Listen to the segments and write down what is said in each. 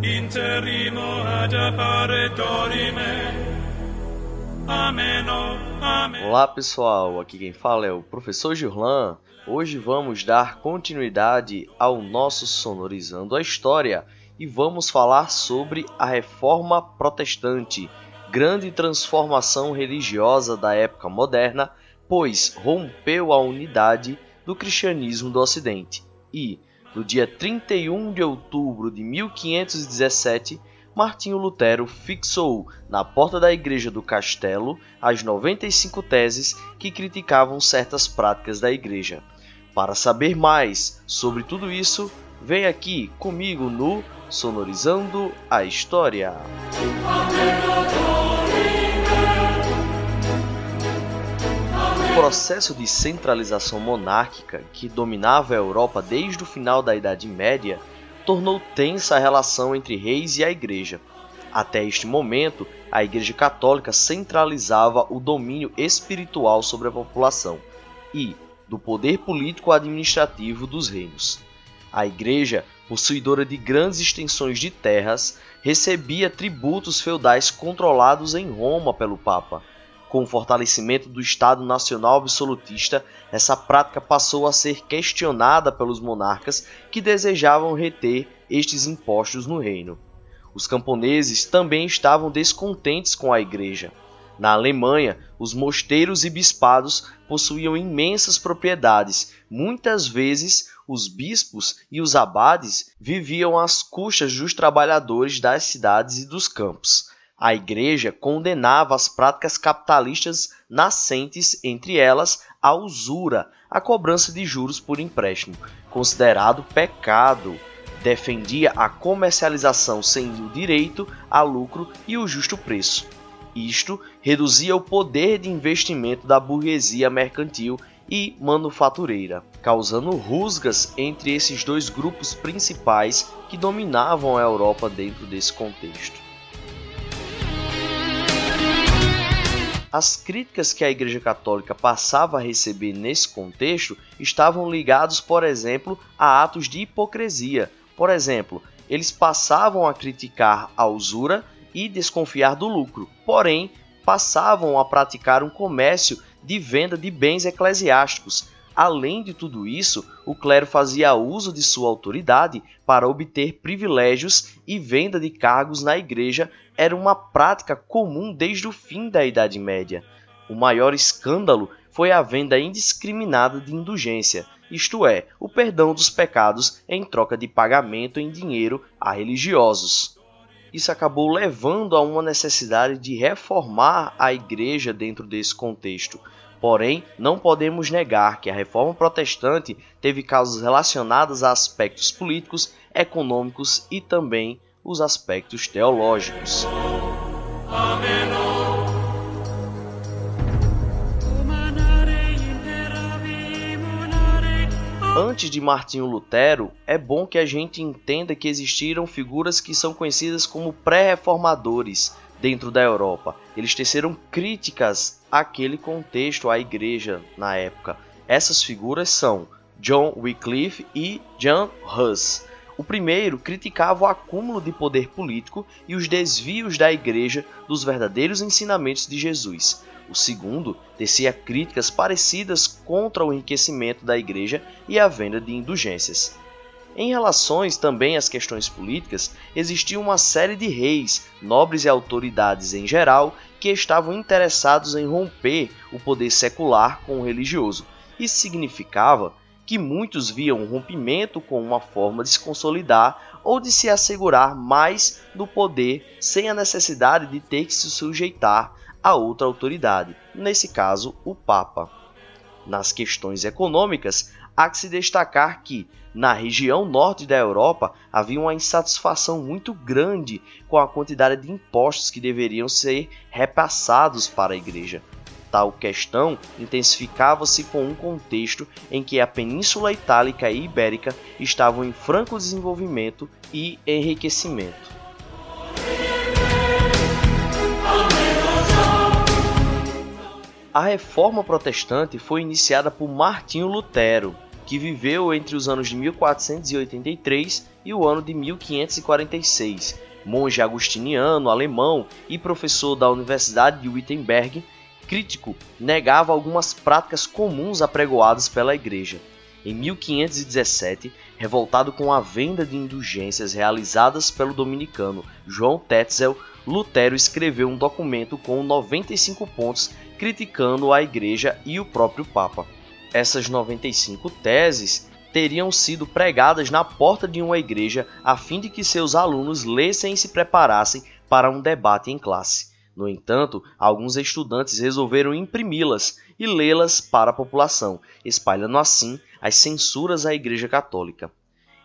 interimo ad. Olá pessoal, aqui quem fala é o professor Gillan. Hoje vamos dar continuidade ao nosso Sonorizando a História e vamos falar sobre a Reforma Protestante, grande transformação religiosa da época moderna, pois rompeu a unidade do cristianismo do Ocidente e, no dia 31 de outubro de 1517, Martinho Lutero fixou na porta da igreja do castelo as 95 teses que criticavam certas práticas da igreja. Para saber mais sobre tudo isso, vem aqui comigo no Sonorizando a História. Processo de centralização monárquica que dominava a Europa desde o final da Idade Média tornou tensa a relação entre reis e a igreja. Até este momento, a Igreja Católica centralizava o domínio espiritual sobre a população e do poder político-administrativo dos reinos. A Igreja, possuidora de grandes extensões de terras, recebia tributos feudais controlados em Roma pelo Papa. Com o fortalecimento do Estado Nacional Absolutista, essa prática passou a ser questionada pelos monarcas que desejavam reter estes impostos no reino. Os camponeses também estavam descontentes com a Igreja. Na Alemanha, os mosteiros e bispados possuíam imensas propriedades. Muitas vezes, os bispos e os abades viviam às custas dos trabalhadores das cidades e dos campos. A Igreja condenava as práticas capitalistas nascentes, entre elas a usura, a cobrança de juros por empréstimo, considerado pecado. Defendia a comercialização sem o direito a lucro e o justo preço. Isto reduzia o poder de investimento da burguesia mercantil e manufatureira, causando rusgas entre esses dois grupos principais que dominavam a Europa dentro desse contexto. As críticas que a Igreja Católica passava a receber nesse contexto estavam ligados, por exemplo, a atos de hipocrisia. Por exemplo, eles passavam a criticar a usura e desconfiar do lucro, porém passavam a praticar um comércio de venda de bens eclesiásticos. Além de tudo isso, o clero fazia uso de sua autoridade para obter privilégios e venda de cargos na igreja era uma prática comum desde o fim da Idade Média. O maior escândalo foi a venda indiscriminada de indulgência, isto é, o perdão dos pecados em troca de pagamento em dinheiro a religiosos isso acabou levando a uma necessidade de reformar a igreja dentro desse contexto. Porém, não podemos negar que a reforma protestante teve causas relacionadas a aspectos políticos, econômicos e também os aspectos teológicos. Antes de Martinho Lutero, é bom que a gente entenda que existiram figuras que são conhecidas como pré-reformadores dentro da Europa. Eles teceram críticas àquele contexto, à igreja na época. Essas figuras são John Wycliffe e John Huss. O primeiro criticava o acúmulo de poder político e os desvios da igreja dos verdadeiros ensinamentos de Jesus. O segundo tecia críticas parecidas contra o enriquecimento da igreja e a venda de indulgências. Em relações também às questões políticas, existia uma série de reis, nobres e autoridades em geral que estavam interessados em romper o poder secular com o religioso. Isso significava que muitos viam o rompimento como uma forma de se consolidar ou de se assegurar mais do poder sem a necessidade de ter que se sujeitar a outra autoridade, nesse caso, o Papa. Nas questões econômicas, há que se destacar que, na região norte da Europa, havia uma insatisfação muito grande com a quantidade de impostos que deveriam ser repassados para a Igreja. Tal questão intensificava-se com um contexto em que a Península Itálica e Ibérica estavam em franco desenvolvimento e enriquecimento. A reforma protestante foi iniciada por Martinho Lutero. Que viveu entre os anos de 1483 e o ano de 1546. Monge agustiniano alemão e professor da Universidade de Wittenberg, crítico negava algumas práticas comuns apregoadas pela Igreja. Em 1517, revoltado com a venda de indulgências realizadas pelo dominicano João Tetzel, Lutero escreveu um documento com 95 pontos criticando a Igreja e o próprio Papa. Essas 95 teses teriam sido pregadas na porta de uma igreja a fim de que seus alunos lessem e se preparassem para um debate em classe. No entanto, alguns estudantes resolveram imprimi-las e lê-las para a população, espalhando assim as censuras à Igreja Católica.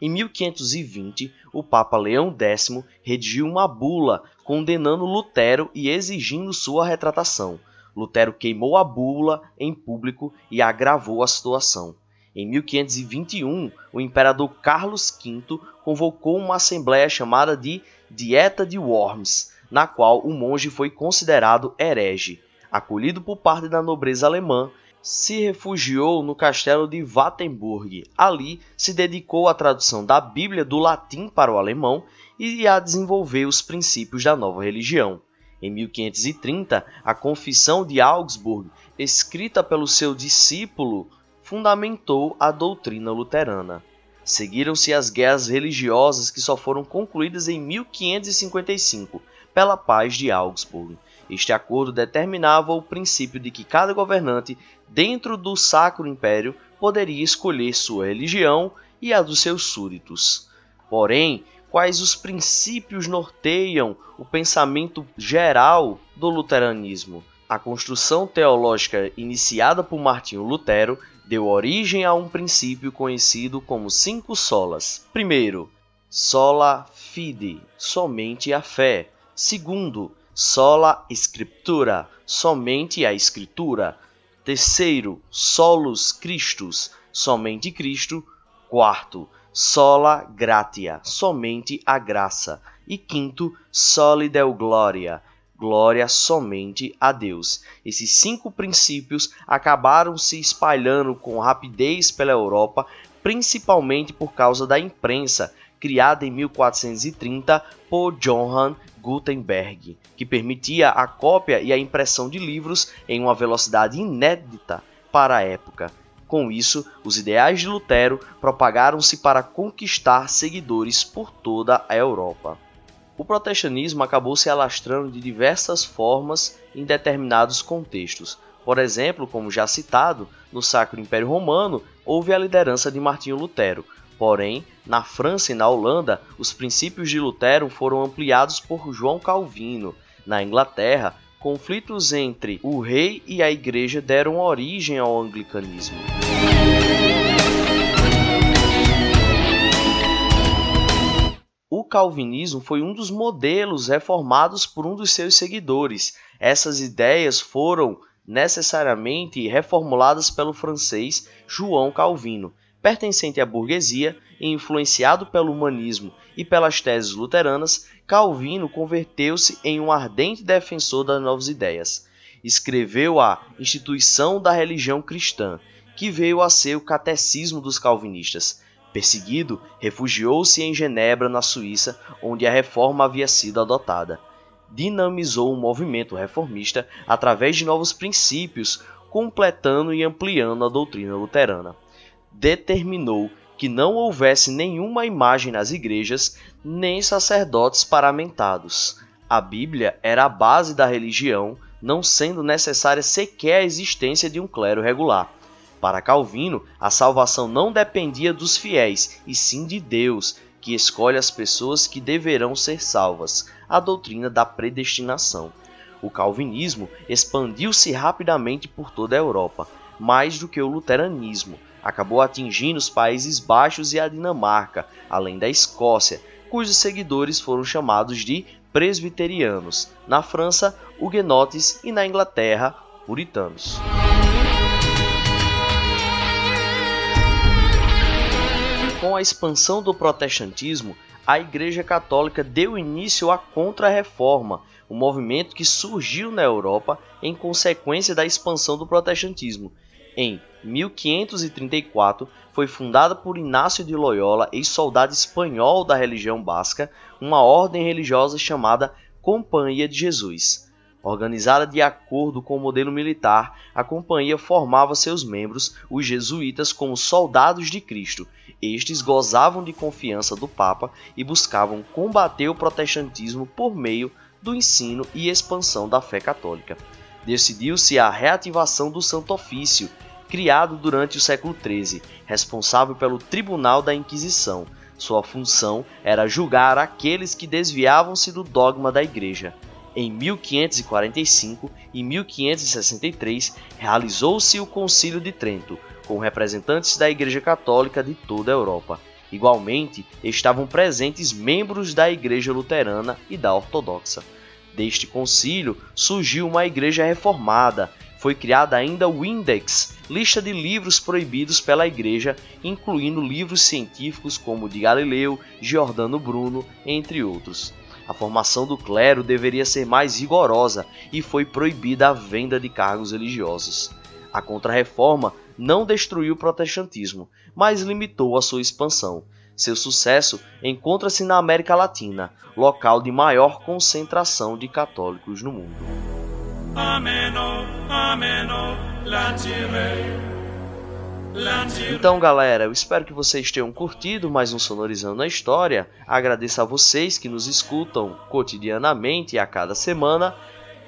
Em 1520, o Papa Leão X redigiu uma bula condenando Lutero e exigindo sua retratação. Lutero queimou a bula em público e agravou a situação. Em 1521, o imperador Carlos V convocou uma assembleia chamada de Dieta de Worms, na qual o monge foi considerado herege. Acolhido por parte da nobreza alemã, se refugiou no castelo de Wattenburg. Ali se dedicou à tradução da Bíblia do latim para o alemão e a desenvolver os princípios da nova religião. Em 1530, a Confissão de Augsburg, escrita pelo seu discípulo, fundamentou a doutrina luterana. Seguiram-se as guerras religiosas que só foram concluídas em 1555 pela Paz de Augsburg. Este acordo determinava o princípio de que cada governante, dentro do Sacro Império, poderia escolher sua religião e a dos seus súditos. Porém, quais os princípios norteiam o pensamento geral do luteranismo? A construção teológica iniciada por Martinho Lutero deu origem a um princípio conhecido como cinco solas. Primeiro, sola fide, somente a fé. Segundo, sola scriptura, somente a escritura. Terceiro, solus Christus, somente Cristo. Quarto, sola gratia, somente a graça. E quinto, soli deo gloria, glória somente a Deus. Esses cinco princípios acabaram se espalhando com rapidez pela Europa, principalmente por causa da imprensa, criada em 1430 por Johann Gutenberg, que permitia a cópia e a impressão de livros em uma velocidade inédita para a época. Com isso, os ideais de Lutero propagaram-se para conquistar seguidores por toda a Europa. O protestantismo acabou se alastrando de diversas formas em determinados contextos. Por exemplo, como já citado, no Sacro Império Romano houve a liderança de Martinho Lutero, Porém, na França e na Holanda, os princípios de Lutero foram ampliados por João Calvino. Na Inglaterra, conflitos entre o rei e a igreja deram origem ao anglicanismo. O calvinismo foi um dos modelos reformados por um dos seus seguidores. Essas ideias foram necessariamente reformuladas pelo francês João Calvino pertencente à burguesia e influenciado pelo humanismo e pelas teses luteranas, Calvino converteu-se em um ardente defensor das novas ideias. Escreveu a Instituição da Religião Cristã, que veio a ser o catecismo dos calvinistas. Perseguido, refugiou-se em Genebra, na Suíça, onde a reforma havia sido adotada. Dinamizou o movimento reformista através de novos princípios, completando e ampliando a doutrina luterana determinou que não houvesse nenhuma imagem nas igrejas, nem sacerdotes paramentados. A Bíblia era a base da religião, não sendo necessária sequer a existência de um clero regular. Para Calvino, a salvação não dependia dos fiéis, e sim de Deus, que escolhe as pessoas que deverão ser salvas, a doutrina da predestinação. O calvinismo expandiu-se rapidamente por toda a Europa, mais do que o luteranismo, acabou atingindo os Países Baixos e a Dinamarca, além da Escócia, cujos seguidores foram chamados de presbiterianos, na França, huguenotes e na Inglaterra, puritanos. Com a expansão do protestantismo, a Igreja Católica deu início à Contra-Reforma, um movimento que surgiu na Europa em consequência da expansão do protestantismo Em 1534, foi fundada por Inácio de Loyola, ex-soldado espanhol da religião basca, uma ordem religiosa chamada Companhia de Jesus. Organizada de acordo com o modelo militar, a companhia formava seus membros, os jesuítas, como soldados de Cristo. Estes gozavam de confiança do Papa e buscavam combater o protestantismo por meio do ensino e expansão da fé católica. Decidiu-se a reativação do Santo Ofício, criado durante o século XIII, responsável pelo Tribunal da Inquisição. Sua função era julgar aqueles que desviavam-se do dogma da Igreja. Em 1545 e 1563 realizou-se o Concílio de Trento, com representantes da Igreja Católica de toda a Europa. Igualmente, estavam presentes membros da Igreja Luterana e da Ortodoxa. Deste concílio surgiu uma igreja reformada. Foi criada ainda o Index, lista de livros proibidos pela igreja, incluindo livros científicos como o de Galileu, Giordano Bruno, entre outros. A formação do clero deveria ser mais rigorosa e foi proibida a venda de cargos religiosos. A Contra-Reforma não destruiu o protestantismo, mas limitou a sua expansão. Seu sucesso encontra-se na América Latina, local de maior concentração de católicos no mundo. Então, galera, eu espero que vocês tenham curtido mais um Sonorizando a História. Agradeço a vocês que nos escutam cotidianamente a cada semana.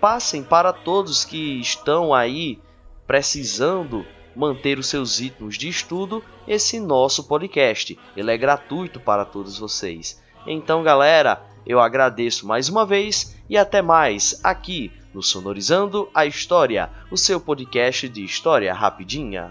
Passem para todos que estão aí precisando manter os seus ritmos de estudo esse nosso podcast. Ele é gratuito para todos vocês. Então, galera, eu agradeço mais uma vez e até mais aqui no Sonorizando a História, o seu podcast de história rapidinha.